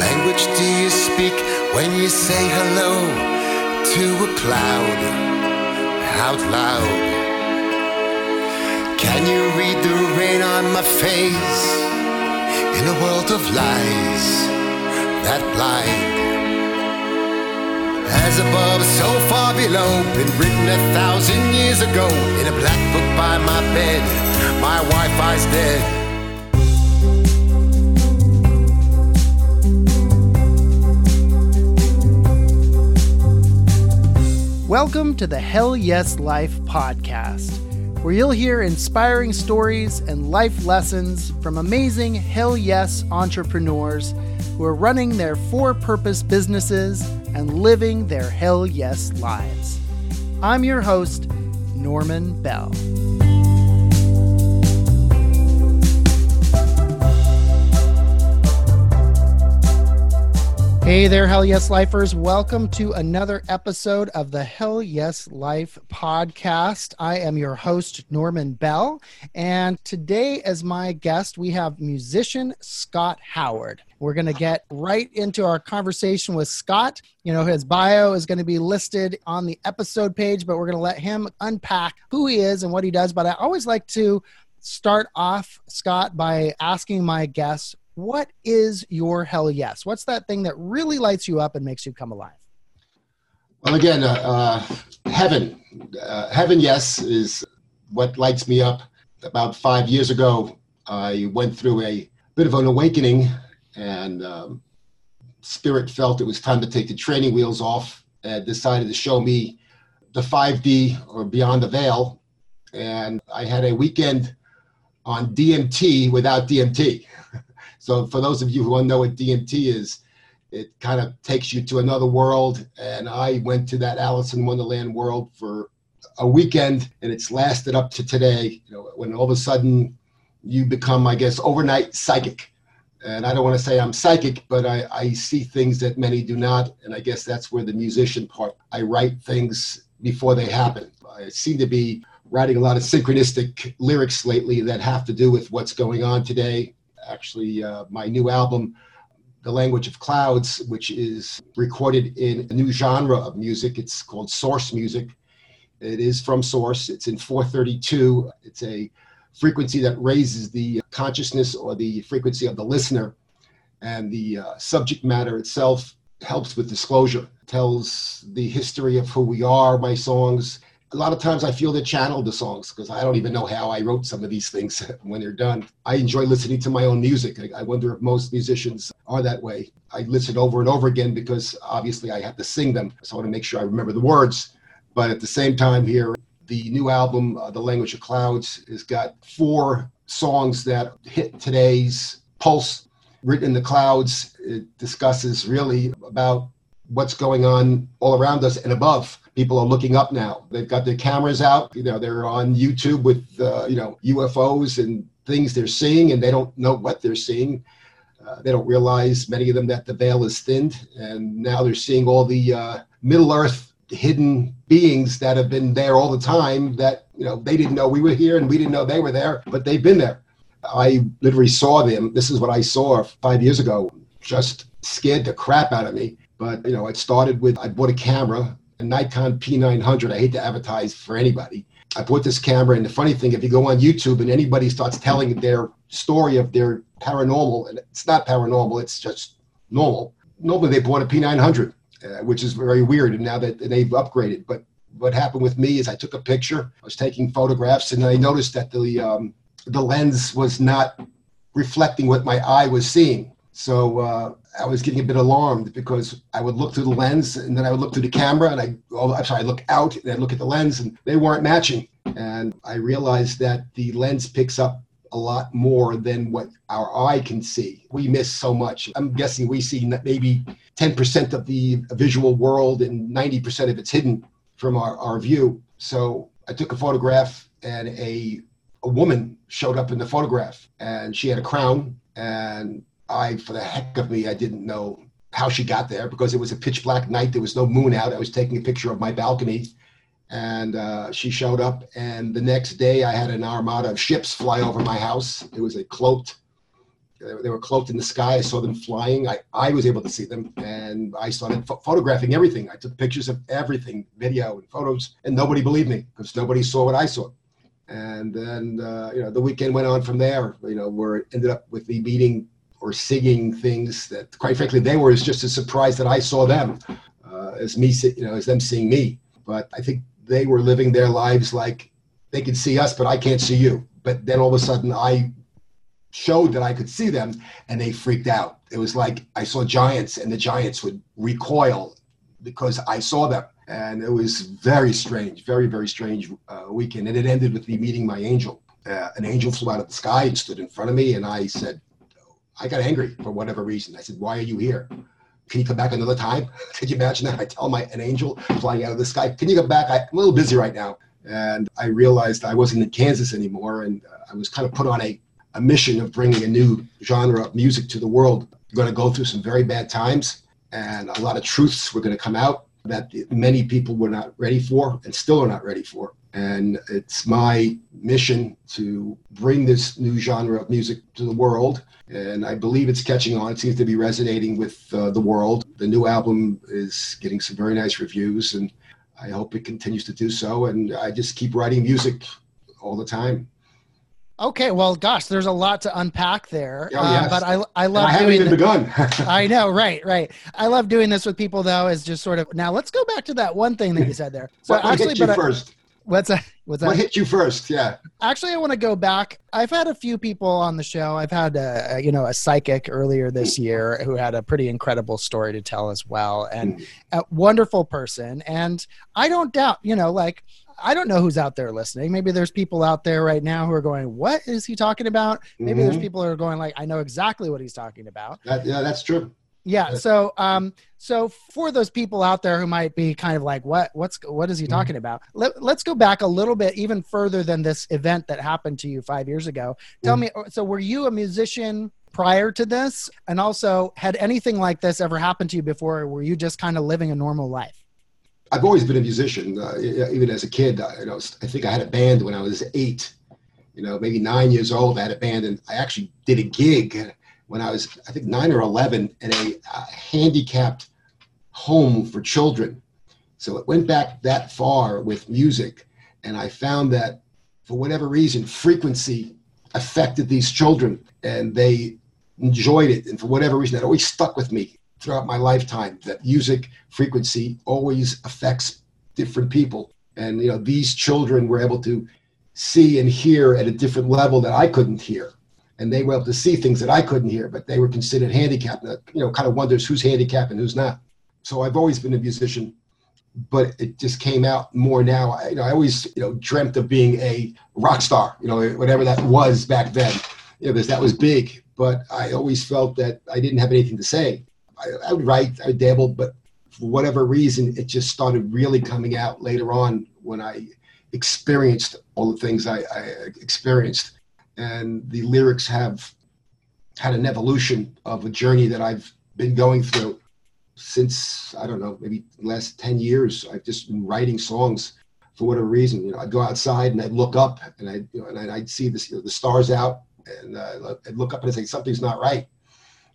language do you speak when you say hello to a cloud out loud? Can you read the rain on my face in a world of lies that blind? As above, so far below, been written a thousand years ago in a black book by my bed. My Wi Fi's dead. Welcome to the Hell Yes Life podcast, where you'll hear inspiring stories and life lessons from amazing Hell Yes entrepreneurs who are running their for purpose businesses and living their Hell Yes lives. I'm your host, Norman Bell. Hey there, Hell Yes Lifers. Welcome to another episode of the Hell Yes Life podcast. I am your host, Norman Bell. And today, as my guest, we have musician Scott Howard. We're going to get right into our conversation with Scott. You know, his bio is going to be listed on the episode page, but we're going to let him unpack who he is and what he does. But I always like to start off, Scott, by asking my guests what is your hell yes? What's that thing that really lights you up and makes you come alive? Well, again, uh, uh, heaven. Uh, heaven, yes, is what lights me up. About five years ago, I went through a bit of an awakening, and um, spirit felt it was time to take the training wheels off and decided to show me the 5D or Beyond the Veil. And I had a weekend on DMT without DMT. So for those of you who don't know what DMT is, it kind of takes you to another world. And I went to that Alice in Wonderland world for a weekend, and it's lasted up to today. You know, when all of a sudden you become, I guess, overnight psychic. And I don't want to say I'm psychic, but I, I see things that many do not. And I guess that's where the musician part. I write things before they happen. I seem to be writing a lot of synchronistic lyrics lately that have to do with what's going on today actually uh, my new album, The Language of Clouds, which is recorded in a new genre of music. It's called source music. It is from source. It's in 432. It's a frequency that raises the consciousness or the frequency of the listener. And the uh, subject matter itself helps with disclosure, tells the history of who we are, my songs, a lot of times I feel they channeled the songs because I don't even know how I wrote some of these things when they're done. I enjoy listening to my own music. I, wonder if most musicians are that way. I listen over and over again because obviously I have to sing them. So I want to make sure I remember the words. But at the same time, here, the new album, uh, The Language of Clouds, has got four songs that hit today's pulse. Written in the Clouds, it discusses really about what's going on all around us and above people are looking up now. They've got their cameras out. You know, they're on YouTube with uh, you know UFOs and things they're seeing, and they don't know what they're seeing. Uh, they don't realize many of them that the veil is thinned, and now they're seeing all the uh, Middle Earth hidden beings that have been there all the time. That you know they didn't know we were here, and we didn't know they were there, but they've been there. I literally saw them. This is what I saw five years ago. Just scared the crap out of me. But you know, it started with I bought a camera a Nikon P900. I hate to advertise for anybody. I bought this camera, and the funny thing, if you go on YouTube and anybody starts telling their story of their paranormal, and it's not paranormal, it's just normal. Normally, they bought a P900, uh, which is very weird. And now that they've upgraded, but what happened with me is I took a picture. I was taking photographs, and I noticed that the um, the lens was not reflecting what my eye was seeing. So uh, I was getting a bit alarmed because I would look through the lens and then I would look through the camera and I, oh, I'm sorry, I look out and I look at the lens and they weren't matching. And I realized that the lens picks up a lot more than what our eye can see. We miss so much. I'm guessing we see maybe 10% of the visual world and 90% of it's hidden from our, our view. So I took a photograph and a, a woman showed up in the photograph and she had a crown and I, for the heck of me, I didn't know how she got there because it was a pitch black night. There was no moon out. I was taking a picture of my balcony, and uh, she showed up. And the next day, I had an armada of ships fly over my house. It was a cloaked They were cloaked in the sky. I saw them flying. I, I was able to see them, and I started ph- photographing everything. I took pictures of everything, video and photos, and nobody believed me because nobody saw what I saw. And then uh, you know the weekend went on from there. You know, where it ended up with me meeting or singing things that, quite frankly, they were just as surprised that I saw them uh, as me, you know, as them seeing me. But I think they were living their lives like they could see us, but I can't see you. But then all of a sudden, I showed that I could see them, and they freaked out. It was like I saw giants, and the giants would recoil because I saw them. And it was very strange, very, very strange uh, weekend. And it ended with me meeting my angel. Uh, an angel flew out of the sky and stood in front of me, and I said, I got angry for whatever reason. I said, Why are you here? Can you come back another time? Could you imagine that? I tell my an angel flying out of the sky, Can you come back? I'm a little busy right now. And I realized I wasn't in Kansas anymore, and uh, I was kind of put on a, a mission of bringing a new genre of music to the world. We're going to go through some very bad times, and a lot of truths were going to come out that many people were not ready for and still are not ready for. And it's my mission to bring this new genre of music to the world. And I believe it's catching on. It seems to be resonating with uh, the world. The new album is getting some very nice reviews, and I hope it continues to do so. And I just keep writing music all the time. Okay, well, gosh, there's a lot to unpack there. Oh, yes. uh, but I, I love. I haven't even the, begun. I know, right, right. I love doing this with people, though. Is just sort of now. Let's go back to that one thing that you said there. So what, actually, but first? What's that? What's that? What hit you first? Yeah. Actually, I want to go back. I've had a few people on the show. I've had a, a you know a psychic earlier this year who had a pretty incredible story to tell as well, and mm. a wonderful person. And I don't doubt, you know, like I don't know who's out there listening. Maybe there's people out there right now who are going, "What is he talking about?" Maybe mm-hmm. there's people who are going, "Like, I know exactly what he's talking about." That, yeah, that's true. Yeah. So, um, so for those people out there who might be kind of like, "What? What's? What is he mm-hmm. talking about?" Let, let's go back a little bit, even further than this event that happened to you five years ago. Tell mm-hmm. me. So, were you a musician? prior to this and also had anything like this ever happened to you before were you just kind of living a normal life I've always been a musician, uh, even as a kid. I, you know, I think I had a band when I was eight. You know, maybe nine years old. I had a band, and I actually did a gig when I was, I think, nine or eleven in a uh, handicapped home for children. So it went back that far with music, and I found that for whatever reason, frequency affected these children, and they enjoyed it. And for whatever reason, that always stuck with me throughout my lifetime that music frequency always affects different people. And you know, these children were able to see and hear at a different level that I couldn't hear. And they were able to see things that I couldn't hear, but they were considered handicapped. That you know, kind of wonders who's handicapped and who's not. So I've always been a musician, but it just came out more now. I, you know, I always you know dreamt of being a rock star. You know, whatever that was back then. You know, because that was big. But I always felt that I didn't have anything to say. I, I would write, I dabbled, but for whatever reason, it just started really coming out later on when I experienced all the things I, I experienced. And the lyrics have had an evolution of a journey that I've been going through since I don't know, maybe last 10 years. I've just been writing songs for whatever reason. You know, I'd go outside and I'd look up and I you know, and I'd see this, you know, the stars out and uh, I'd look up and I'd say, something's not right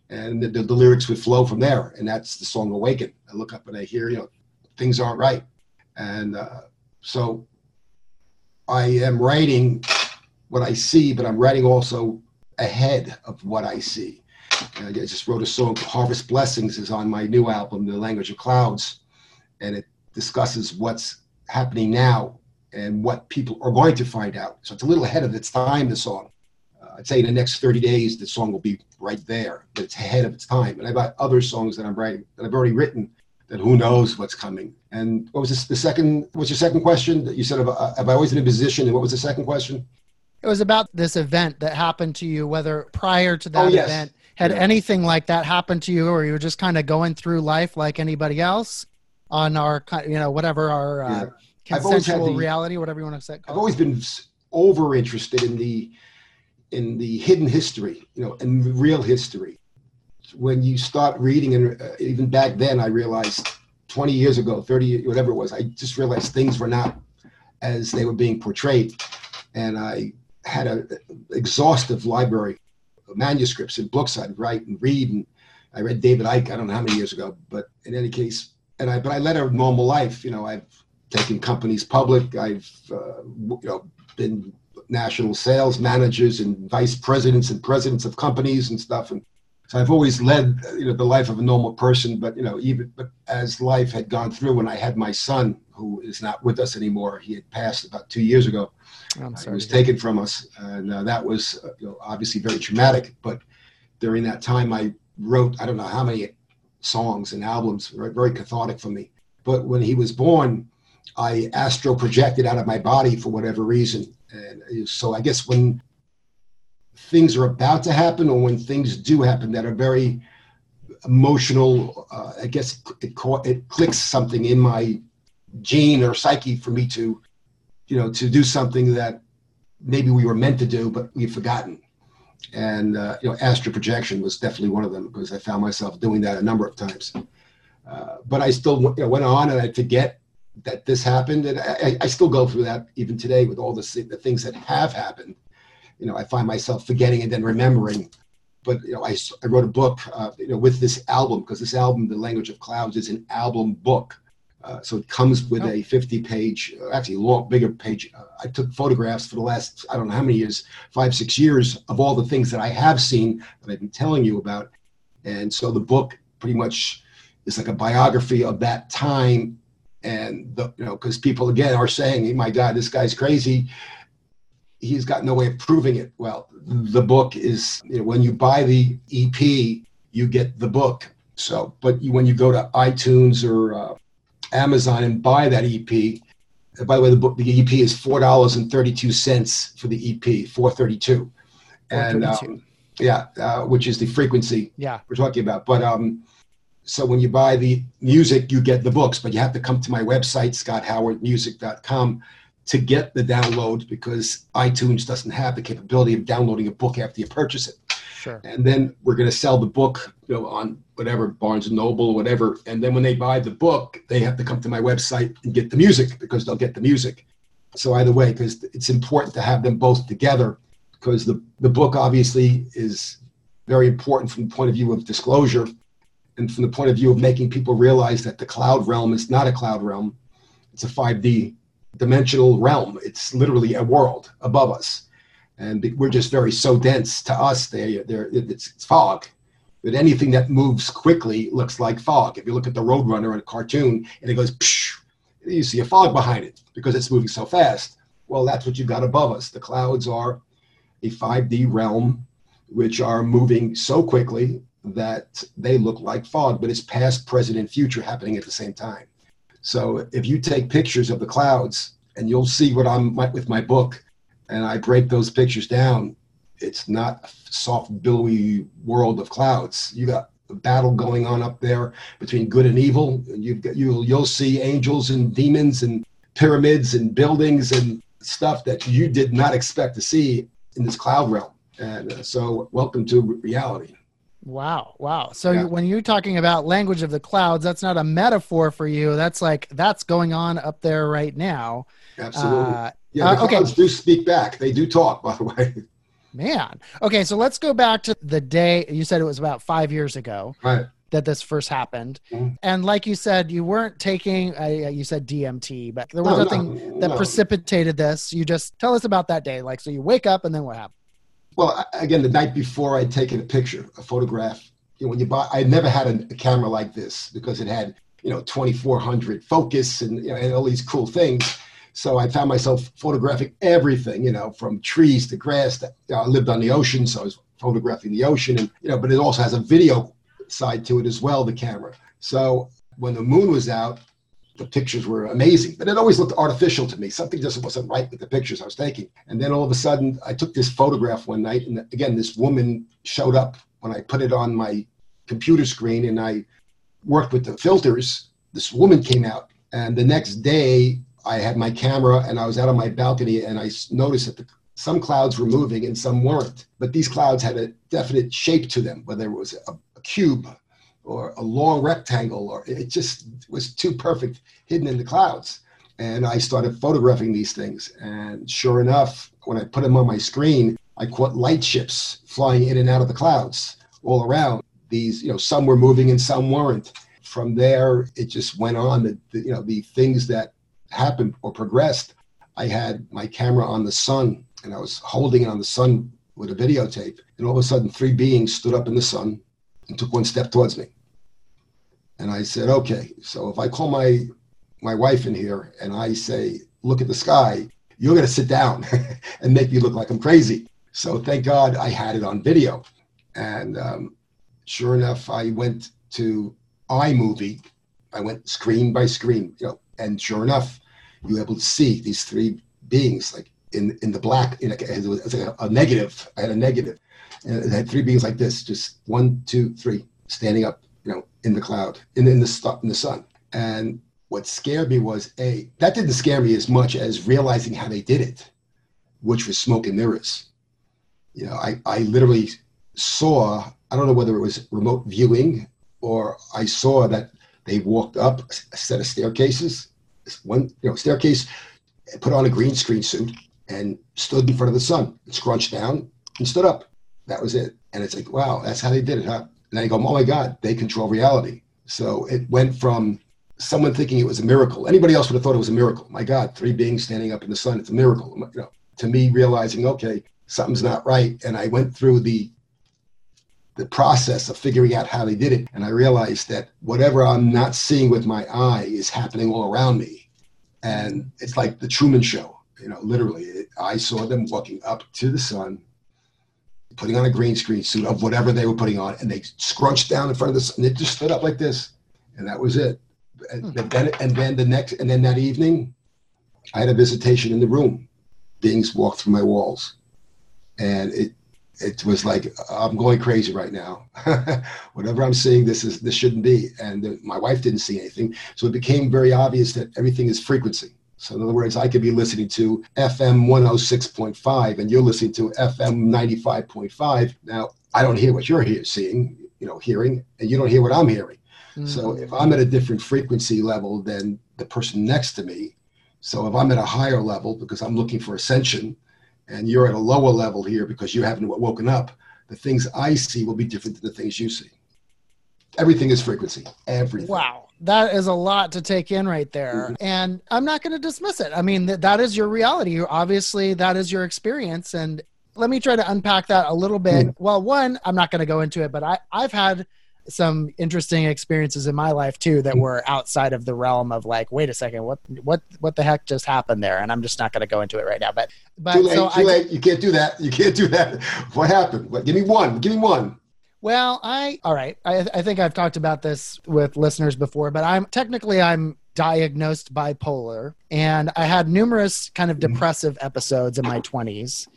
and the, the, lyrics would flow from there. And that's the song "Awaken." I look up and I hear, you know, things aren't right, and uh, so I am writing what I see, but I'm writing also ahead of what I see. I just wrote a song, "Harvest Blessings," is on my new album, "The Language of Clouds," and it discusses what's happening now and what people are going to find out. So it's a little ahead of its time. The song. I'd say in the next 30 days, the song will be right there, but it's ahead of its time. And I've got other songs that I'm writing that I've already written that who knows what's coming. And what was this, the second, what's your second question that you said, have, uh, have I always been in a position? And what was the second question? It was about this event that happened to you, whether prior to that oh, yes. event, had yeah. anything like that happened to you, or you were just kind of going through life like anybody else on our, you know, whatever our uh, yeah. consensual the, reality, whatever you want to say. I've always been over interested in the in the hidden history, you know, and real history. When you start reading, and uh, even back then, I realized 20 years ago, 30, whatever it was, I just realized things were not as they were being portrayed. And I had an exhaustive library of manuscripts and books I'd write and read. And I read David Icke, I don't know how many years ago, but in any case, and I, but I led a normal life. You know, I've taken companies public. I've, uh, you know, been national sales managers and vice presidents and presidents of companies and stuff. And so I've always led, you know, the life of a normal person. But you know, even but as life had gone through, when I had my son, who is not with us anymore, he had passed about two years ago. I'm sorry. He was taken from us, and uh, that was uh, you know, obviously very traumatic. But during that time, I wrote I don't know how many songs and albums, very cathartic for me. But when he was born, I astro projected out of my body for whatever reason, and so I guess when things are about to happen or when things do happen that are very emotional, uh, I guess it, it clicks something in my gene or psyche for me to, you know, to do something that maybe we were meant to do, but we've forgotten. And, uh, you know, astral projection was definitely one of them because I found myself doing that a number of times. Uh, but I still you know, went on and I forget that this happened. And I, I, still go through that even today with all the, the things that have happened. You know, I find myself forgetting and then remembering. But, you know, I, I wrote a book, uh, you know, with this album because this album, The Language of Clouds, is an album book. Uh, so it comes with oh. a 50 page, actually a lot bigger page. Uh, I took photographs for the last, I don't know how many years, five, six years of all the things that I have seen that I've been telling you about. And so the book pretty much is like a biography of that time. And, the, you know, because people again are saying, hey, my God, this guy's crazy. He's got no way of proving it. Well, the book is, you know, when you buy the EP, you get the book. So, but you, when you go to iTunes or uh, Amazon and buy that EP. By the way, the book, the EP is four dollars and thirty-two cents for the EP, four thirty-two, and um, yeah, uh, which is the frequency yeah. we're talking about. But um, so when you buy the music, you get the books, but you have to come to my website, scotthowardmusic.com, to get the download because iTunes doesn't have the capability of downloading a book after you purchase it. Sure. And then we're going to sell the book, you know, on whatever Barnes and Noble, whatever. And then when they buy the book, they have to come to my website and get the music because they'll get the music. So either way, because it's important to have them both together, because the the book obviously is very important from the point of view of disclosure, and from the point of view of making people realize that the cloud realm is not a cloud realm; it's a 5D dimensional realm. It's literally a world above us and we're just very so dense to us. They, they're, it's, it's fog. But anything that moves quickly looks like fog. If you look at the Roadrunner in a cartoon and it goes, psh, you see a fog behind it because it's moving so fast. Well, that's what you've got above us. The clouds are a 5D realm which are moving so quickly that they look like fog, but it's past, present, and future happening at the same time. So if you take pictures of the clouds, and you'll see what I'm with my book, and I break those pictures down, it's not a soft, billowy world of clouds. You got a battle going on up there between good and evil. And you've got you'll you'll see angels and demons and pyramids and buildings and stuff that you did not expect to see in this cloud realm. And uh, so, welcome to reality. Wow, wow. So yeah. when you're talking about language of the clouds, that's not a metaphor for you. That's like that's going on up there right now. Absolutely. Uh, yeah, the uh, okay. clouds do speak back. They do talk, by the way. Man. Okay, so let's go back to the day you said it was about five years ago. Right. That this first happened, mm-hmm. and like you said, you weren't taking. Uh, you said DMT, but there was no, nothing no, that no. precipitated this. You just tell us about that day. Like, so you wake up, and then what happened? Well, again, the night before, I'd taken a picture, a photograph. You know, when you buy, I never had a, a camera like this because it had, you know, 2400 focus and, you know, and all these cool things. So I found myself photographing everything, you know, from trees to grass. To, you know, I lived on the ocean, so I was photographing the ocean, and you know, but it also has a video side to it as well, the camera. So when the moon was out, the pictures were amazing, but it always looked artificial to me. Something just wasn't right with the pictures I was taking. And then all of a sudden, I took this photograph one night, and again, this woman showed up when I put it on my computer screen, and I worked with the filters. This woman came out, and the next day, I had my camera and I was out on my balcony and I noticed that the, some clouds were moving and some weren't. But these clouds had a definite shape to them, whether it was a, a cube or a long rectangle, or it just was too perfect hidden in the clouds. And I started photographing these things. And sure enough, when I put them on my screen, I caught light ships flying in and out of the clouds all around. These, you know, some were moving and some weren't. From there, it just went on. The, the you know the things that happened or progressed. I had my camera on the sun, and I was holding it on the sun with a videotape, and all of a sudden, three beings stood up in the sun and took one step towards me. And I said, "Okay, so if I call my my wife in here and I say, look at the sky, you're going to sit down and make me look like I'm crazy. So thank God I had it on video. And um, sure enough, I went to iMovie. I went screen by screen, you know, and sure enough, you were able to see these three beings like in in the black. In a, it was like a, a negative. I had a negative, and it had three beings like this, just one, two, three, standing up, in the cloud, in in the in the sun. And what scared me was a that didn't scare me as much as realizing how they did it, which was smoke and mirrors. You know, I, I literally saw, I don't know whether it was remote viewing or I saw that they walked up a set of staircases, one you know, staircase, put on a green screen suit and stood in front of the sun, and scrunched down and stood up. That was it. And it's like, wow, that's how they did it, huh? And I go, oh my God, they control reality. So it went from someone thinking it was a miracle. Anybody else would have thought it was a miracle. My God, three beings standing up in the sun, it's a miracle. You know, to me, realizing, okay, something's not right. And I went through the the process of figuring out how they did it. And I realized that whatever I'm not seeing with my eye is happening all around me. And it's like the Truman Show, you know, literally. I saw them walking up to the sun, putting on a green screen suit of whatever they were putting on, and they scrunched down in front of the and They just stood up like this. And that was it and hmm. then and then the next and then that evening, I had a visitation in the room. Beings walked through my walls, and it it was like I'm going crazy right now. Whatever I'm seeing, this is this shouldn't be. And my wife didn't see anything, so it became very obvious that everything is frequency. So in other words, I could be listening to FM 106.5, and you're listening to FM 95.5. Now I don't hear what you're here seeing, you know, hearing, and you don't hear what I'm hearing. Mm-hmm. So if I'm at a different frequency level than the person next to me, so if I'm at a higher level because I'm looking for ascension, and you're at a lower level here because you haven't woken up, the things I see will be different than the things you see. Everything is frequency. Everything. Wow. That is a lot to take in right there. Mm-hmm. And I'm not going to dismiss it. I mean, th- that is your reality. Obviously, that is your experience. And let me try to unpack that a little bit. Mm-hmm. Well, one, I'm not going to go into it, but I, I've had some interesting experiences in my life too that were outside of the realm of like wait a second what what what the heck just happened there and i'm just not going to go into it right now but but too late, so too I, late. you can't do that you can't do that what happened what, give me one give me one well i all right I, I think i've talked about this with listeners before but i'm technically i'm diagnosed bipolar and i had numerous kind of mm-hmm. depressive episodes in my 20s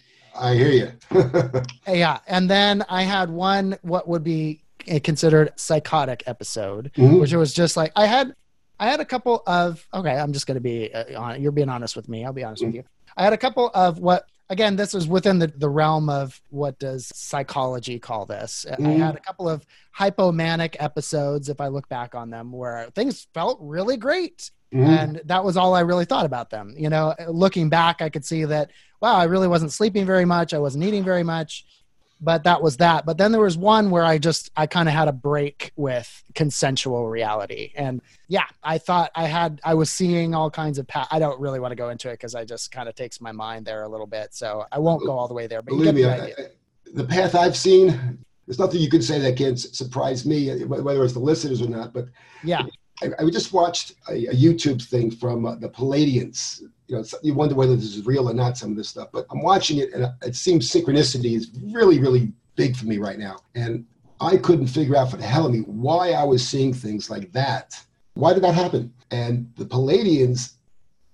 I hear you. yeah. And then I had one, what would be considered psychotic episode, mm-hmm. which was just like I had I had a couple of okay, I'm just going to be uh, on you're being honest with me. I'll be honest mm-hmm. with you. I had a couple of what again this is within the, the realm of what does psychology call this? Mm-hmm. i had a couple of hypomanic episodes if i look back on them where things felt really great. Mm-hmm. and that was all i really thought about them. You know looking back i could see that wow i really wasn't sleeping very much. I wasn't eating very much but that was that. But then there was one where i just i kind of had a break with consensual reality. And yeah i thought i had i was seeing all kinds of pa- i don't really want to go into it because i just kind of takes my mind there a little bit. So i won't go all the way there but believe me the, I, the path i've seen there's nothing you can say that can't surprise me whether it's the listeners or not but yeah. I, I just watched a, a YouTube thing from uh, the Pleiadians. You know, you wonder whether this is real or not. Some of this stuff, but I'm watching it, and it seems synchronicity is really, really big for me right now. And I couldn't figure out for the hell of me why I was seeing things like that. Why did that happen? And the Pleiadians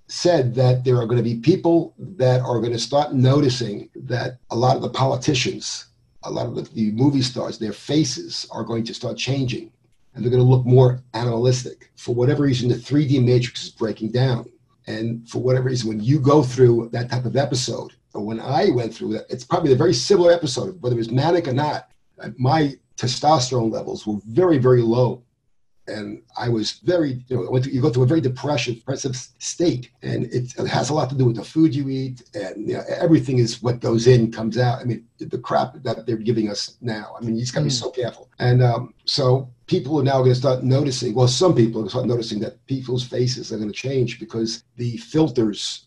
said that there are going to be people that are going to start noticing that a lot of the politicians, a lot of the, the movie stars, their faces are going to start changing and they're going to look more animalistic. For whatever reason, the 3D matrix is breaking down. And for whatever reason, when you go through that type of episode, or when I went through that, it's probably a very similar episode, whether it was manic or not. My testosterone levels were very, very low. And I was very, you know, you go through a very depressive, depressive state, and it, it, has a lot to do with the food you eat, and you know, everything is what goes in comes out. I mean, the crap that they're giving us now. I mean, you just got to mm. be so careful. And um, so people are now going to start noticing. Well, some people are going to start noticing that people's faces are going to change because the filters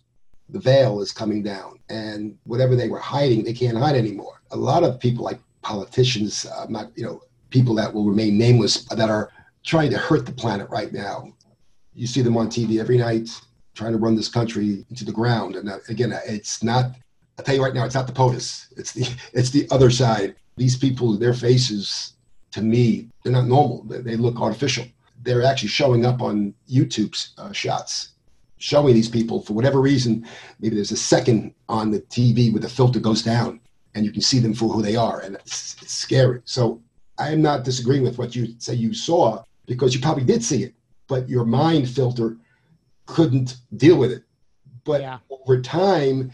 the veil is coming down and whatever they were hiding they can't hide anymore a lot of people like politicians uh, not you know people that will remain nameless that are trying to hurt the planet right now. You see them on TV every night trying to run this country into the ground. And uh, again, it's not. I tell you right now, it's not the POTUS. It's the it's the other side. These people, their faces, to me, they're not normal. They, they look artificial. They're actually showing up on YouTube's uh, shots, showing these people for whatever reason. Maybe there's a second on the TV where the filter goes down, and you can see them for who they are, and it's, it's scary. So I am not disagreeing with what you say you saw because you probably did see it, but your mind filter couldn't deal with it. But yeah. over time,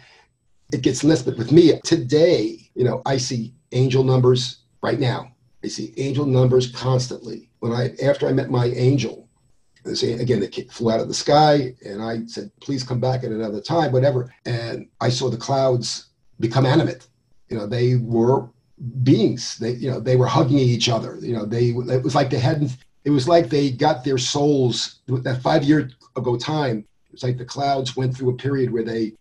it gets less. But with me today, you know, I see angel numbers right now. I see angel numbers constantly. When I after I met my angel, again, the kid flew out of the sky, and I said, "Please come back at another time, whatever." And I saw the clouds become animate. You know, they were beings. They, you know, they were hugging each other. You know, they it was like they hadn't. It was like they got their souls that five year ago time. It's like the clouds went through a period where they,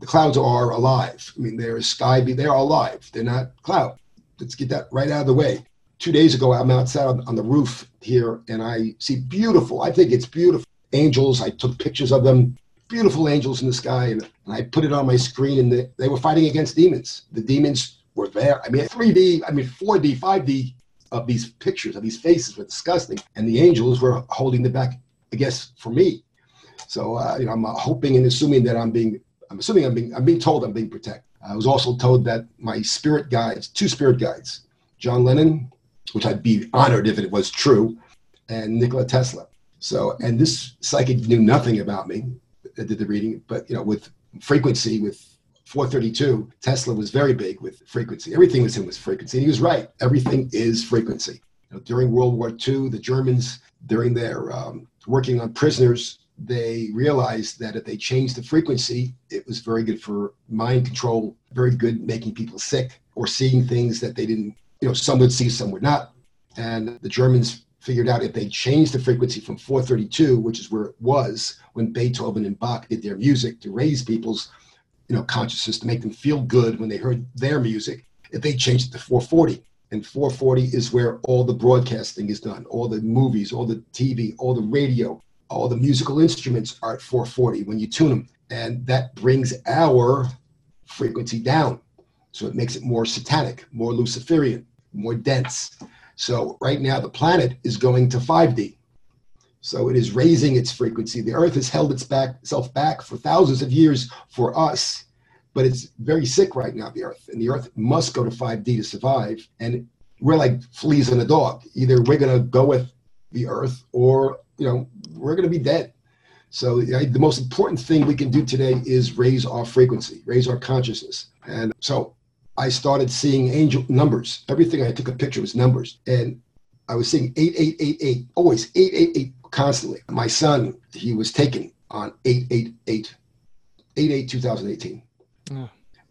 the clouds are alive. I mean, they're sky. Be, They're alive. They're not cloud. Let's get that right out of the way. Two days ago, I'm outside on, on the roof here, and I see beautiful. I think it's beautiful angels. I took pictures of them beautiful angels in the sky and, and I put it on my screen and the, they were fighting against demons. The demons were there. I mean, 3D, I mean, 4D, 5D of these pictures of these faces were disgusting, and the angels were holding them back. I guess for me. So uh, you know, I'm uh, hoping and assuming that I'm being, I'm assuming I'm being, I'm being told I'm being protected. I was also told that my spirit guides, two spirit guides, John Lennon, which I'd be honored if it was true, and Nikola Tesla. So, and this psychic knew nothing about me. Did the reading, but you know, with frequency, with 432, Tesla was very big with frequency. Everything was him was frequency. And he was right. Everything is frequency. You know, during World War II, the Germans, during their um, working on prisoners, they realized that if they changed the frequency, it was very good for mind control, very good making people sick or seeing things that they didn't, you know, some would see, some would not. And the Germans figured out if they changed the frequency from 432, which is where it was when Beethoven and Bach did their music to raise people's you know, consciousness to make them feel good when they heard their music if they changed it to 440. And 440 is where all the broadcasting is done, all the movies, all the TV, all the radio, all the musical instruments are at 440 when you tune them. And that brings our frequency down. So it makes it more satanic, more Luciferian, more dense. So right now the planet is going to 5D. So it is raising its frequency. The Earth has held its back, itself back for thousands of years for us, but it's very sick right now, the Earth. And the Earth must go to 5D to survive. And we're like fleas in a dog. Either we're going to go with the Earth or, you know, we're going to be dead. So the most important thing we can do today is raise our frequency, raise our consciousness. And so I started seeing angel numbers. Everything I took a picture was numbers. And I was seeing 8888, always 888 constantly. My son, he was taken on 888, 88 2018. Yeah.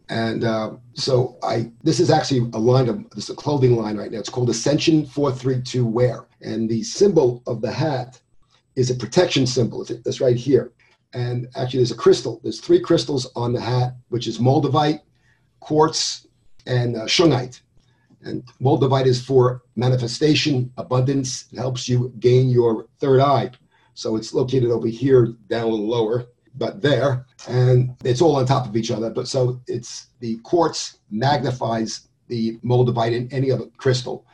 And uh, so I, this is actually a line of, this is a clothing line right now. It's called Ascension 432 Wear. And the symbol of the hat is a protection symbol. It's right here. And actually there's a crystal. There's three crystals on the hat, which is moldavite, quartz, and uh, shungite. And Moldavite is for manifestation, abundance. It helps you gain your third eye. So it's located over here, down a little lower, but there. And it's all on top of each other. But so it's the quartz magnifies the Moldavite in any other crystal.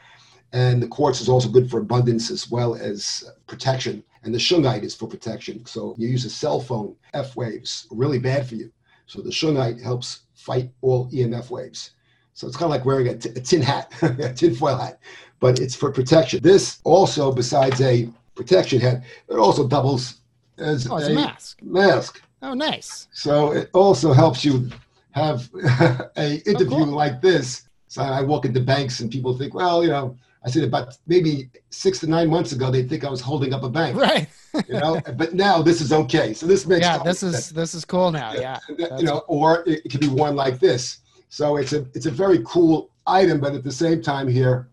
And the quartz is also good for abundance as well as protection. And the shungite is for protection. So you use a cell phone, F waves, really bad for you. So the shungite helps fight all EMF waves. So it's kind of like wearing a, t- a tin hat, a tin foil hat, but it's for protection. This also, besides a protection hat, it also doubles as oh, a, mask. Mask. Oh, nice. So it also helps you have a oh, interview oh, cool. like this. So I walk into banks and people think, well, you know, I said about maybe six to nine months ago, they'd think I was holding up a bank. Right. you know, but now this is okay. So this makes yeah, this is this is cool now. Yeah. you know, or it, it can be worn like this. So it's a it's a very cool item, but at the same time here,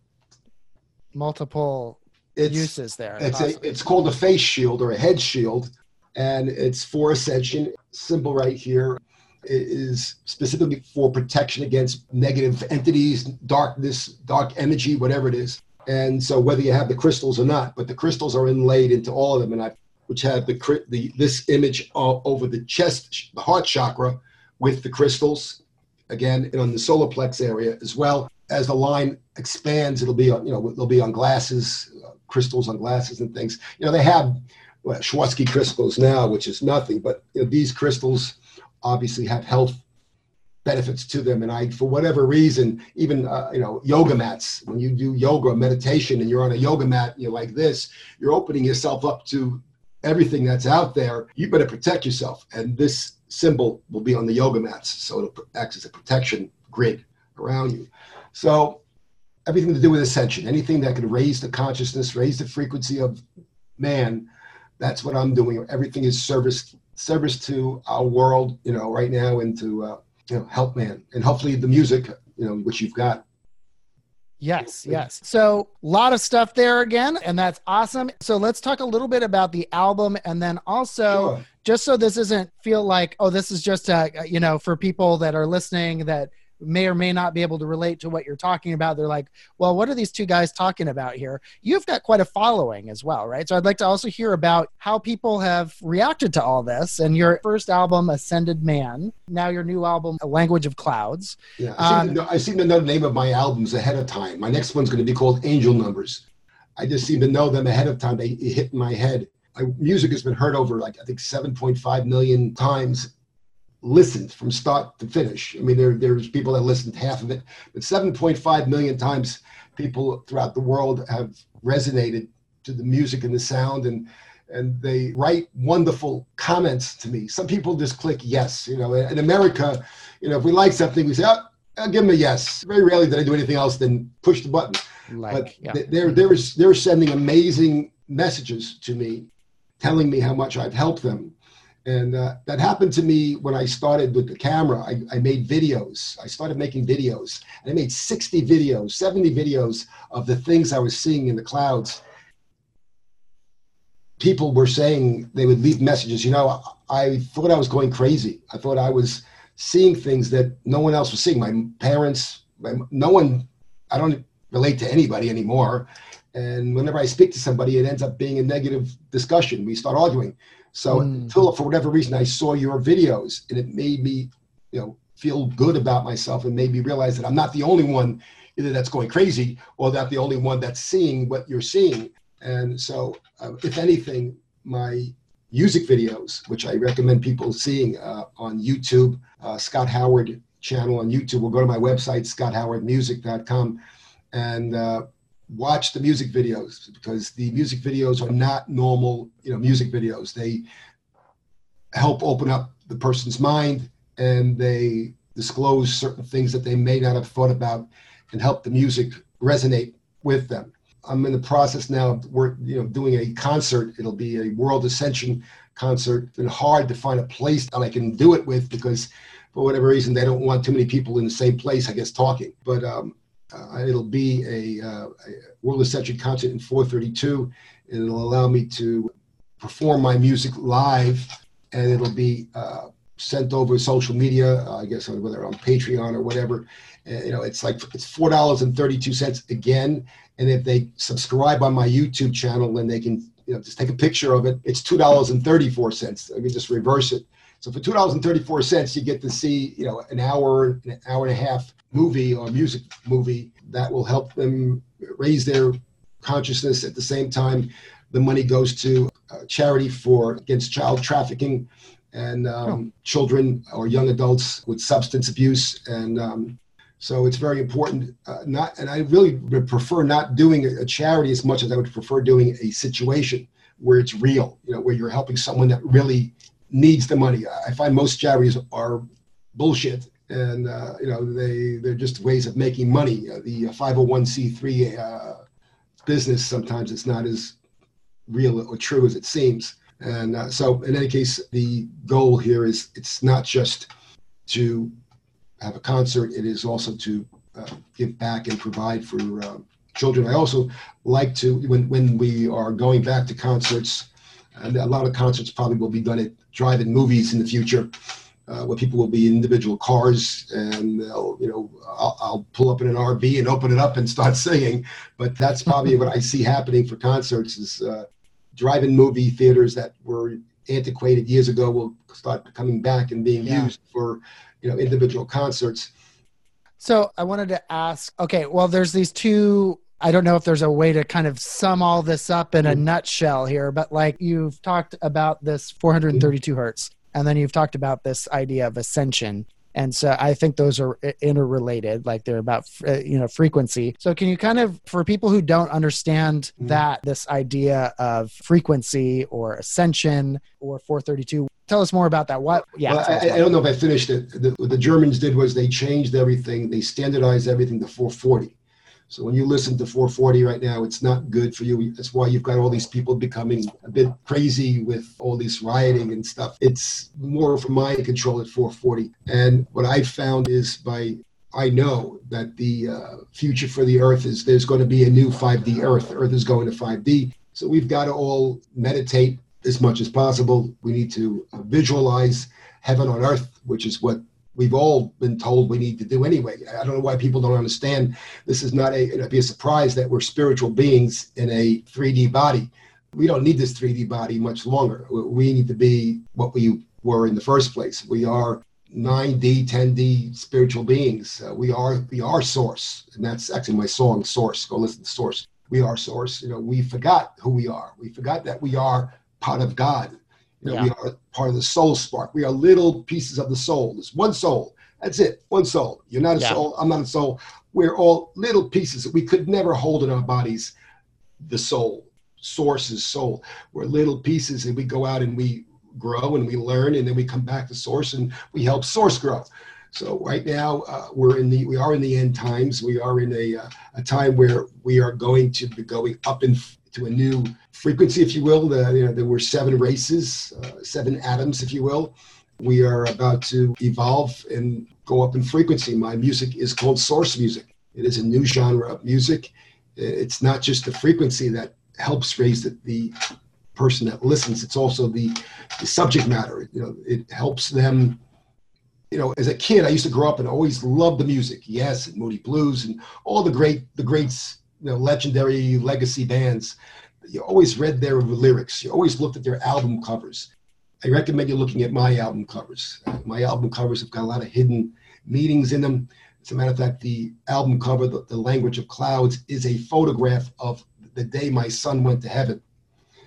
multiple it's, uses there. It's a it's called a face shield or a head shield, and it's for ascension. Symbol right here is specifically for protection against negative entities, darkness, dark energy, whatever it is. And so whether you have the crystals or not, but the crystals are inlaid into all of them, and I which have the, the this image over the chest, the heart chakra, with the crystals, again on the solar plex area as well. As the line expands, it'll be on you know it'll be on glasses, uh, crystals on glasses and things. You know they have well, crystals now, which is nothing, but you know, these crystals obviously have health benefits to them. And I, for whatever reason, even uh, you know, yoga mats. When you do yoga meditation and you're on a yoga mat, you know, like this, you're opening yourself up to everything that's out there. You better protect yourself. And this symbol will be on the yoga mats, so it'll act as a protection grid around you. So everything to do with ascension, anything that can raise the consciousness, raise the frequency of man. That's what I'm doing. Everything is service service to our world, you know, right now, and to uh, you know help man, and hopefully the music, you know, which you've got. Yes, yes. So a lot of stuff there again, and that's awesome. So let's talk a little bit about the album, and then also sure. Just so this doesn't feel like oh, this is just a you know for people that are listening that may or may not be able to relate to what you're talking about. They're like, well, what are these two guys talking about here? You've got quite a following as well, right? So I'd like to also hear about how people have reacted to all this and your first album, Ascended Man, now your new album, A Language of Clouds. Yeah, I seem, um, know, I seem to know the name of my albums ahead of time. My next one's going to be called Angel Numbers. I just seem to know them ahead of time. They hit my head. My music has been heard over like I think 7.5 million times listened from start to finish. I mean, there there's people that listened half of it, but 7.5 million times people throughout the world have resonated to the music and the sound and and they write wonderful comments to me. Some people just click yes. You know, in America, you know, if we like something, we say, oh, I'll give them a yes. Very rarely did I do anything else than push the button. Like, but yeah. they're, they're, they're sending amazing messages to me, telling me how much I've helped them and uh, that happened to me when I started with the camera. I, I, made videos. I started making videos. And I made 60 videos, 70 videos of the things I was seeing in the clouds. People were saying they would leave messages. You know, I thought I was going crazy. I thought I was seeing things that no one else was seeing. My parents, my, no one, I don't relate to anybody anymore. And whenever I speak to somebody, it ends up being a negative discussion. We start arguing so mm. until for whatever reason I saw your videos and it made me, you know, feel good about myself and made me realize that I'm not the only one either that's going crazy or that the only one that's seeing what you're seeing. And so, uh, if anything, my music videos, which I recommend people seeing uh, on YouTube, uh, Scott Howard channel on YouTube, or go to my website, scotthowardmusic.com, and uh, watch the music videos because the music videos are not normal, you know, music videos. They help open up the person's mind and they disclose certain things that they may not have thought about and help the music resonate with them. I'm in the process now of work, you know, doing a concert. It'll be a World Ascension concert. It's been hard to find a place that I can do it with because for whatever reason they don't want too many people in the same place, I guess, talking. But um, uh, it'll be a, uh, a World Ascension concert in 432. And it'll allow me to perform my music live, and it'll be uh, sent over social media. Uh, I guess whether on Patreon or whatever. Uh, you know, it's like it's four dollars and thirty-two cents again. And if they subscribe on my YouTube channel, then they can you know just take a picture of it. It's two dollars and thirty-four cents. I mean, just reverse it. So for two dollars and thirty-four cents, you get to see you know an hour, an hour and a half movie or music movie that will help them raise their consciousness. At the same time, the money goes to charity for against child trafficking and um, oh. children or young adults with substance abuse and um, so it's very important uh, not and i really would prefer not doing a charity as much as i would prefer doing a situation where it's real you know where you're helping someone that really needs the money i find most charities are bullshit and uh, you know they they're just ways of making money. Uh, the 501c3 uh, business, sometimes it's not as real or true as it seems. And uh, so, in any case, the goal here is it's not just to have a concert, it is also to uh, give back and provide for uh, children. I also like to, when, when we are going back to concerts, and a lot of concerts probably will be done at drive-in movies in the future, uh, where people will be in individual cars, and they'll, you know, I'll, I'll, pull up in an RV and open it up and start singing. But that's probably what I see happening for concerts is uh, drive-in movie theaters that were antiquated years ago will start coming back and being yeah. used for, you know, individual concerts. So I wanted to ask. Okay, well, there's these two I don't know if there's a way to kind of sum all this up in a mm-hmm. nutshell here, but like you've talked about this 432 hertz, and then you've talked about this idea of ascension. And so I think those are interrelated, like they're about uh, you know frequency. So can you kind of, for people who don't understand mm-hmm. that this idea of frequency or ascension or 432, tell us more about that. What? Yeah, well, I, I, don't know if I finished it. The, what the Germans did was they changed everything. They standardized everything to 440. So when you listen to 440 right now, it's not good for you. That's why you've got all these people becoming a bit crazy with all this rioting and stuff. It's more for mind control at 440. And what I've found is by I know that the uh, future for the Earth is there's going to be a new 5D Earth. Earth is going to 5D. So we've got to all meditate as much as possible. We need to visualize heaven on earth, which is what we've all been told we need to do anyway. I don't know why people don't understand. This is not a it'd be a surprise that we're spiritual beings in a 3D body. We don't need this 3D body much longer. We need to be what we were in the first place. We are 9D, 10D spiritual beings. Uh, we are we are source, and that's actually my song, Source. Go listen to Source. We are source. You know, we forgot who we are. We forgot that we are part of God. You know, yeah. we are part of the soul spark. We are little pieces of the soul. There's one soul. That's it. One soul. You're not a yeah. soul. I'm not a soul. We're all little pieces that we could never hold in our bodies. The soul, source is soul. We're little pieces, and we go out and we grow and we learn, and then we come back to source and we help source grow. So right now uh, we're in the we are in the end times. We are in a uh, a time where we are going to be going up in to a new frequency, if you will. The, you know, there were seven races, uh, seven atoms, if you will. We are about to evolve and go up in frequency. My music is called source music. It is a new genre of music. It's not just the frequency that helps raise the, the person that listens. It's also the, the subject matter. You know, it helps them you know, as a kid, I used to grow up and always loved the music. Yes, and Moody Blues and all the great, the greats you know, legendary legacy bands, you always read their lyrics. You always looked at their album covers. I recommend you looking at my album covers. Uh, my album covers have got a lot of hidden meanings in them. As a matter of fact, the album cover, the, the Language of Clouds, is a photograph of the day my son went to heaven.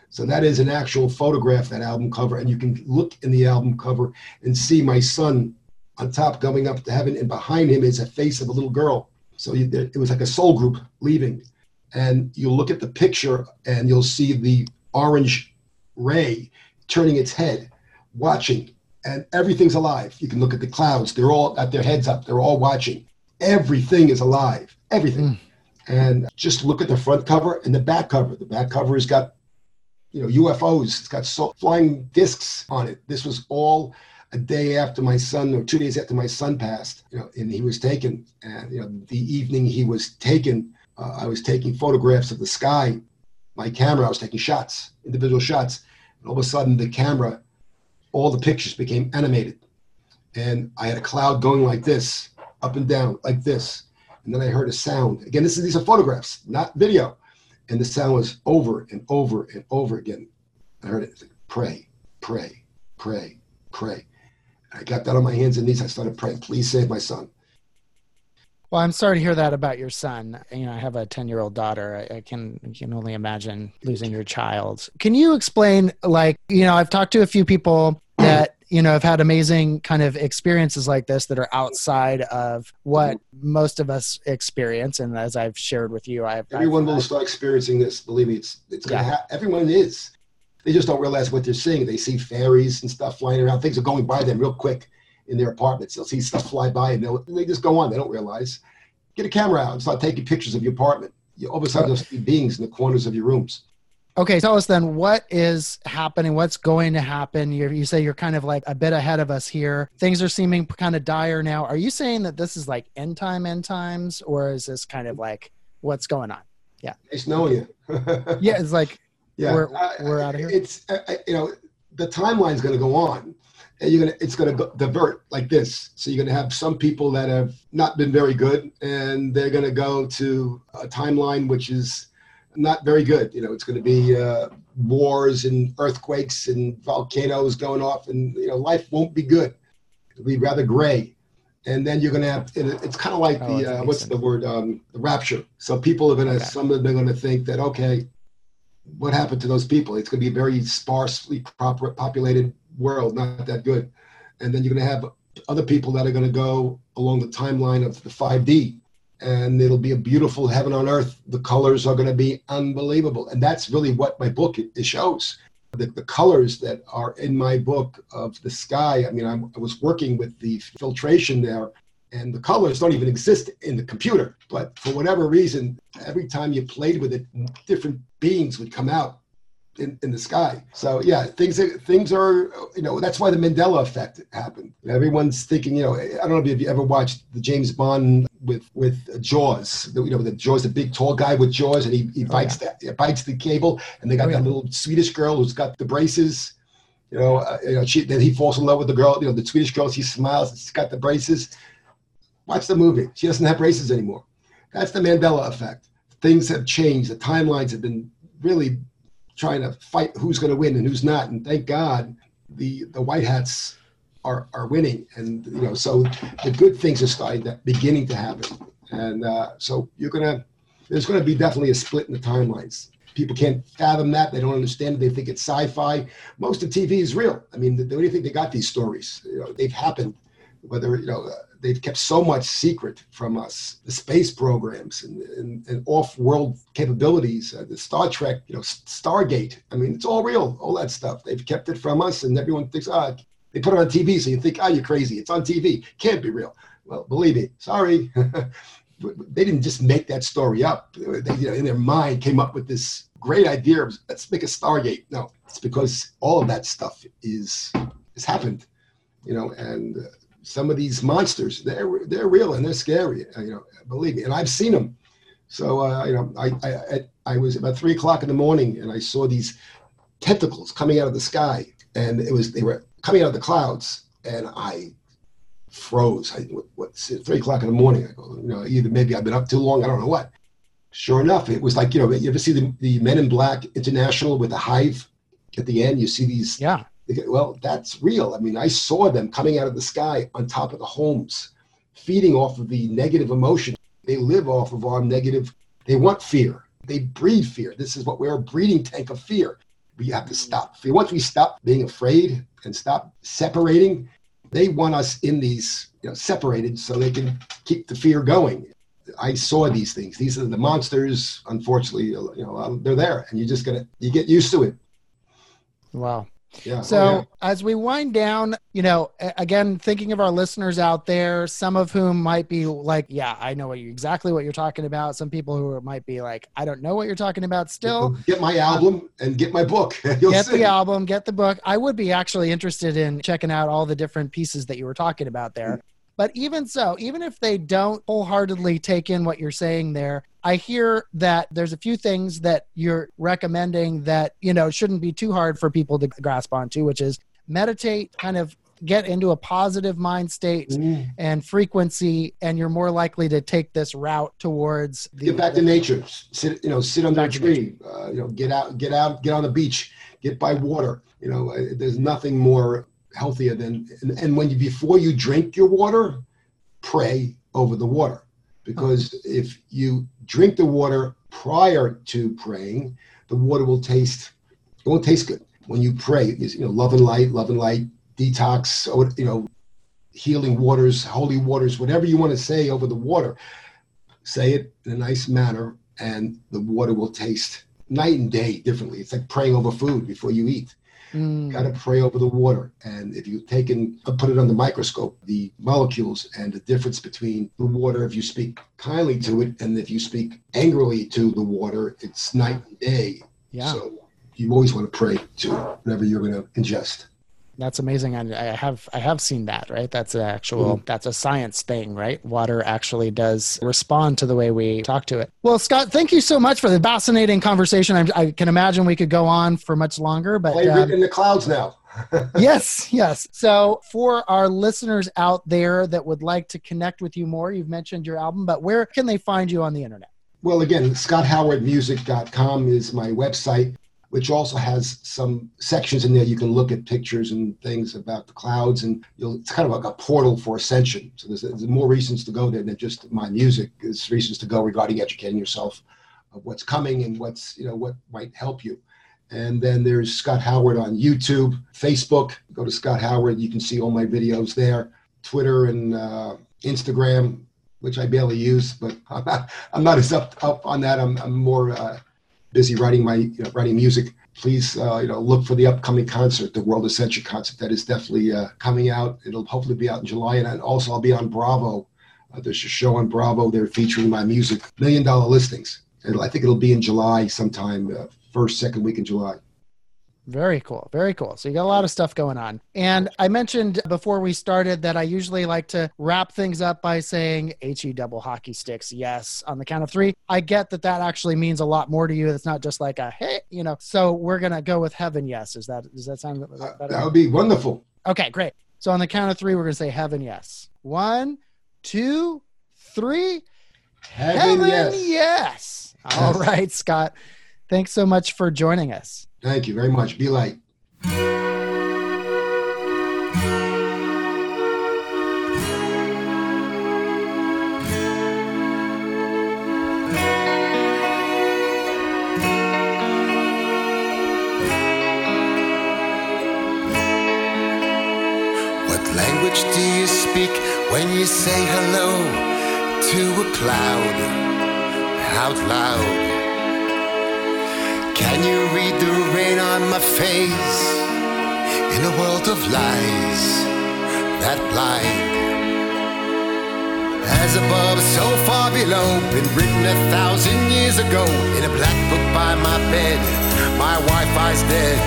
So that is an actual photograph, that album cover, and you can look in the album cover and see my son on top going up to heaven, and behind him is a face of a little girl. So it was like a soul group leaving. And you'll look at the picture and you'll see the orange ray turning its head, watching, and everything's alive. You can look at the clouds, they're all at their heads up, they're all watching. Everything is alive, everything. Mm. And just look at the front cover and the back cover. The back cover has got, you know, UFOs, it's got so, flying discs on it. This was all a day after my son, or two days after my son passed, you know, and he was taken. And you know, the evening he was taken, uh, I was taking photographs of the sky. My camera, I was taking shots, individual shots, and all of a sudden the camera, all the pictures became animated, and I had a cloud going like this, up and down, like this, and then I heard a sound. Again, this is these are photographs, not video, and the sound was over and over and over again. I heard it. Pray, pray, pray, pray I got down on my hands and knees. I started praying, please save my son. Well, I'm sorry to hear that about your son. You know, I have a 10 year old daughter. I, I can can only imagine losing your child. Can you explain, like, you know, I've talked to a few people that you know have had amazing kind of experiences like this that are outside of what most of us experience and as i've shared with you i've everyone I've, will start experiencing this believe me it's it's gonna yeah. everyone is they just don't realize what they're seeing. They see fairies and stuff flying around. Things are going by them real quick in their apartments. They'll see stuff fly by and they just go on. They don't realize. Get a camera out and start taking pictures of your apartment. You all of a sudden you'll see beings in the corners of your rooms. Okay, tell us then what is happening, what's going to happen. you you say you're kind of like a bit ahead of us here. Things are seeming kind of dire now. Are you saying that this is like end time, end times, or is this kind of like what's going on? Yeah. It's knowing you. yeah, it's like yeah, we're, we're out of here. It's, you know, the timeline is going to go on and you're gonna it's gonna go, divert like this. So you're gonna have some people that have not been very good and they're gonna go to a timeline which is not very good. You know it's gonna be uh, wars and earthquakes and volcanoes going off and you know life won't be good. It'll be rather gray. And then you're gonna have it's kind of like oh, the uh, what's sense. the word um, the rapture. So people are gonna okay. some of them are gonna think that okay what happened to those people? It's gonna be a very sparsely populated world not that good. And then you're going to have other people that are going to go along the timeline of the 5D. And it'll be a beautiful heaven on earth. The colors are going to be unbelievable. And that's really what my book it shows. The, the colors that are in my book of the sky. I mean, I'm, I was working with the filtration there, and the colors don't even exist in the computer. But for whatever reason, every time you played with it, different beings would come out in, in the sky. So yeah, things things are you know that's why the Mandela effect happened. Everyone's thinking you know I don't know if you ever watched the James Bond with with Jaws. You know the Jaws, the big tall guy with Jaws, and he, he bites oh, yeah. the bites the cable, and they got oh, yeah. that little Swedish girl who's got the braces. You know, uh, you know, she, then he falls in love with the girl. You know, the Swedish girl. She smiles. She's got the braces. Watch the movie. She doesn't have braces anymore. That's the Mandela effect. Things have changed. The timelines have been really trying to fight who's going to win and who's not. And thank God the the white hats are are winning. And you know, so the good things are starting to beginning to happen. And uh, so you're gonna there's going to be definitely a split in the timelines. People can't fathom that. They don't understand it. They think it's sci-fi. Most of TV is real. I mean, they don't even think they got these stories. You know, they've happened. Whether you know. They've kept so much secret from us the space programs and, and, and off-world capabilities uh, the star trek you know stargate. I mean it's all real all that stuff. They've kept it from us and everyone thinks ah they put it on tv so you think ah you're crazy. It's on tv can't be real. Well believe me sorry. They didn't just make that story up. They you know, in their mind came up with this great idea of let's make a stargate. No it's because all of that stuff is has happened you know and uh, some of these monsters. They're they're real and they're scary. You know, believe me. And I've seen them. So uh, you know, I, I I was about three o'clock in the morning and I saw these tentacles coming out of the sky, and it was they were coming out of the clouds, and I froze. I what, what three o'clock in the morning. I go, you know, either maybe I've been up too long. I don't know what. Sure enough, it was like you know, you ever see the, the Men in Black International with the hive at the end? You see these yeah well, that's real. I mean, I saw them coming out of the sky on top of the homes, feeding off of the negative emotion. They live off of our negative, they want fear. They breed fear. This is what we're a breeding tank of fear. We have to stop. Once we stop being afraid and stop separating, they want us in these, you know, separated so they can keep the fear going. I saw these things. These are the monsters. Unfortunately, you know, they're there, and you just gotta you get used to it. Wow. Yeah. So oh, yeah. as we wind down, you know, again, thinking of our listeners out there, some of whom might be like, "Yeah, I know what you exactly what you're talking about." Some people who might be like, "I don't know what you're talking about." Still, get my album um, and get my book. get see. the album, get the book. I would be actually interested in checking out all the different pieces that you were talking about there. But even so, even if they don't wholeheartedly take in what you're saying there, I hear that there's a few things that you're recommending that, you know, shouldn't be too hard for people to grasp onto, which is meditate, kind of get into a positive mind state mm. and frequency and you're more likely to take this route towards the, get back the, to nature. Sit you know sit under a tree uh, you know get out get out get on the beach get by water. You know uh, there's nothing more healthier than and, and when you before you drink your water pray over the water because if you drink the water prior to praying the water will taste it won't taste good. When you pray you know love and light love and light detox you know healing waters holy waters whatever you want to say over the water say it in a nice manner and the water will taste night and day differently. It's like praying over food before you eat Mm. Got to pray over the water. And if you take and put it under microscope, the molecules and the difference between the water, if you speak kindly to it and if you speak angrily to the water, it's night and day. Yeah. So you always want to pray to whatever you're going to ingest that's amazing. And i have i have seen that right? That's an actual mm-hmm. that's a science thing right? Water actually does respond to the way we talk to it. Well scott thank you so much for the fascinating conversation. I, I can imagine we could go on for much longer but Play um, in the clouds now. Yes yes. So for our listeners out there that would like to connect with you more you've mentioned your album but where can they find you on the internet? Well, again, scotthowardmusic.com is my website which also has some sections in there you can look at pictures and things about the clouds, and it's kind of like a portal for ascension. So there's, there's more reasons to go there than just my music. There's reasons to go regarding educating yourself of what's coming and what's you know what might help you. And then there's Scott Howard on YouTube, Facebook. Go to Scott Howard. You can see all my videos there. Twitter and uh, Instagram, which I barely use, but I'm not, I'm not as up, up on that. I'm, I'm more uh, busy writing my you know, writing music. Please, uh, you know, look for the upcoming concert, the World Ascension concert. That is definitely uh, coming out. It'll hopefully be out in July, and also I'll be on Bravo. Uh, there's a show on Bravo. They're featuring my music, million dollar listings. And I think it'll be in July sometime, uh, first second week in July. Very cool. Very cool. So you got a lot of stuff going on. And I mentioned before we started that I usually like to wrap things up by saying HE double hockey sticks. Yes. On the count of three. I get that that actually means a lot more to you. It's not just like a, hey, you know, so we're going to go with heaven. Yes. Is that, does that sound better? Uh, that would be wonderful. Okay, great. So on the count of three, we're going to say heaven. Yes. One, two, three. Heaven, heaven yes. yes. All right, Scott. Thanks so much for joining us. Thank you very much. Be light. What language do you speak when you say hello to a cloud out loud? Can you my face in a world of lies that blind? As above, so far below, been written a thousand years ago in a black book by my bed. My Wi-Fi's dead.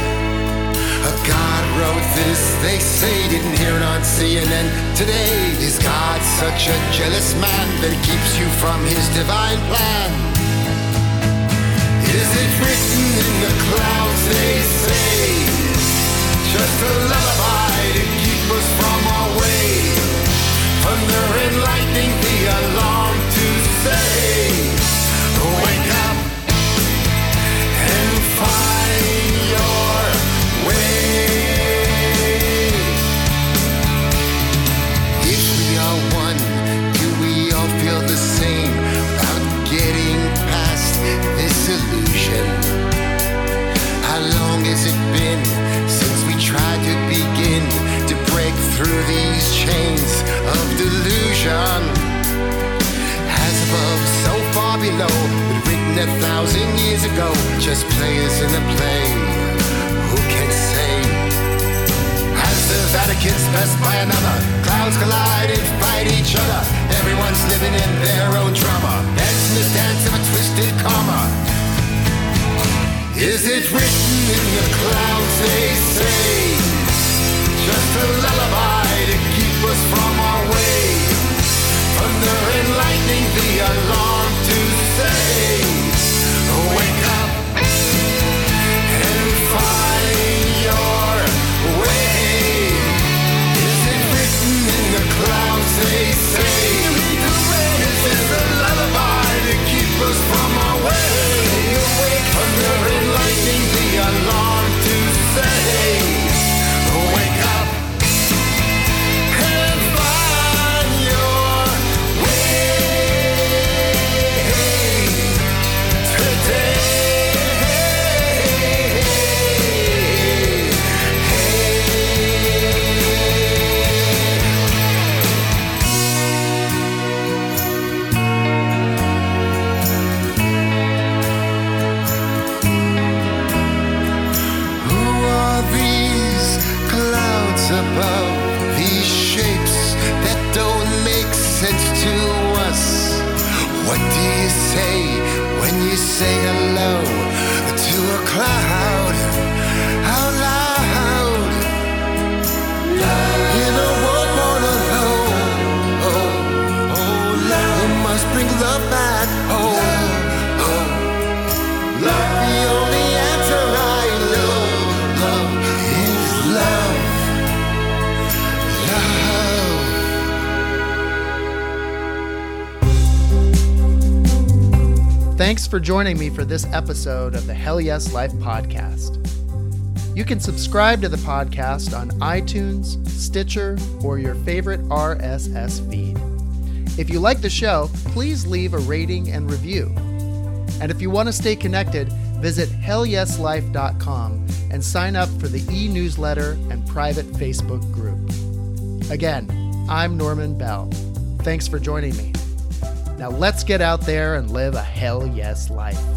A God wrote this, they say, didn't hear it on CNN today. Is God such a jealous man that he keeps you from his divine plan? Is it written in the clouds, they say? Just a lullaby to keep us from our. Thunder and lightning, the alarm to say, wake up and just players in a play. Who can say? As the Vatican's passed by another, clouds collide and fight each other. Everyone's living in their own drama, dancing the dance of a twisted karma. Is it written in the clouds, they say? Just a lullaby to keep us from our way. Thunder and lightning, the alarm to say, wake for joining me for this episode of the Hell Yes Life podcast. You can subscribe to the podcast on iTunes, Stitcher, or your favorite RSS feed. If you like the show, please leave a rating and review. And if you want to stay connected, visit hellyeslife.com and sign up for the e newsletter and private Facebook group. Again, I'm Norman Bell. Thanks for joining me. Now let's get out there and live a hell yes life.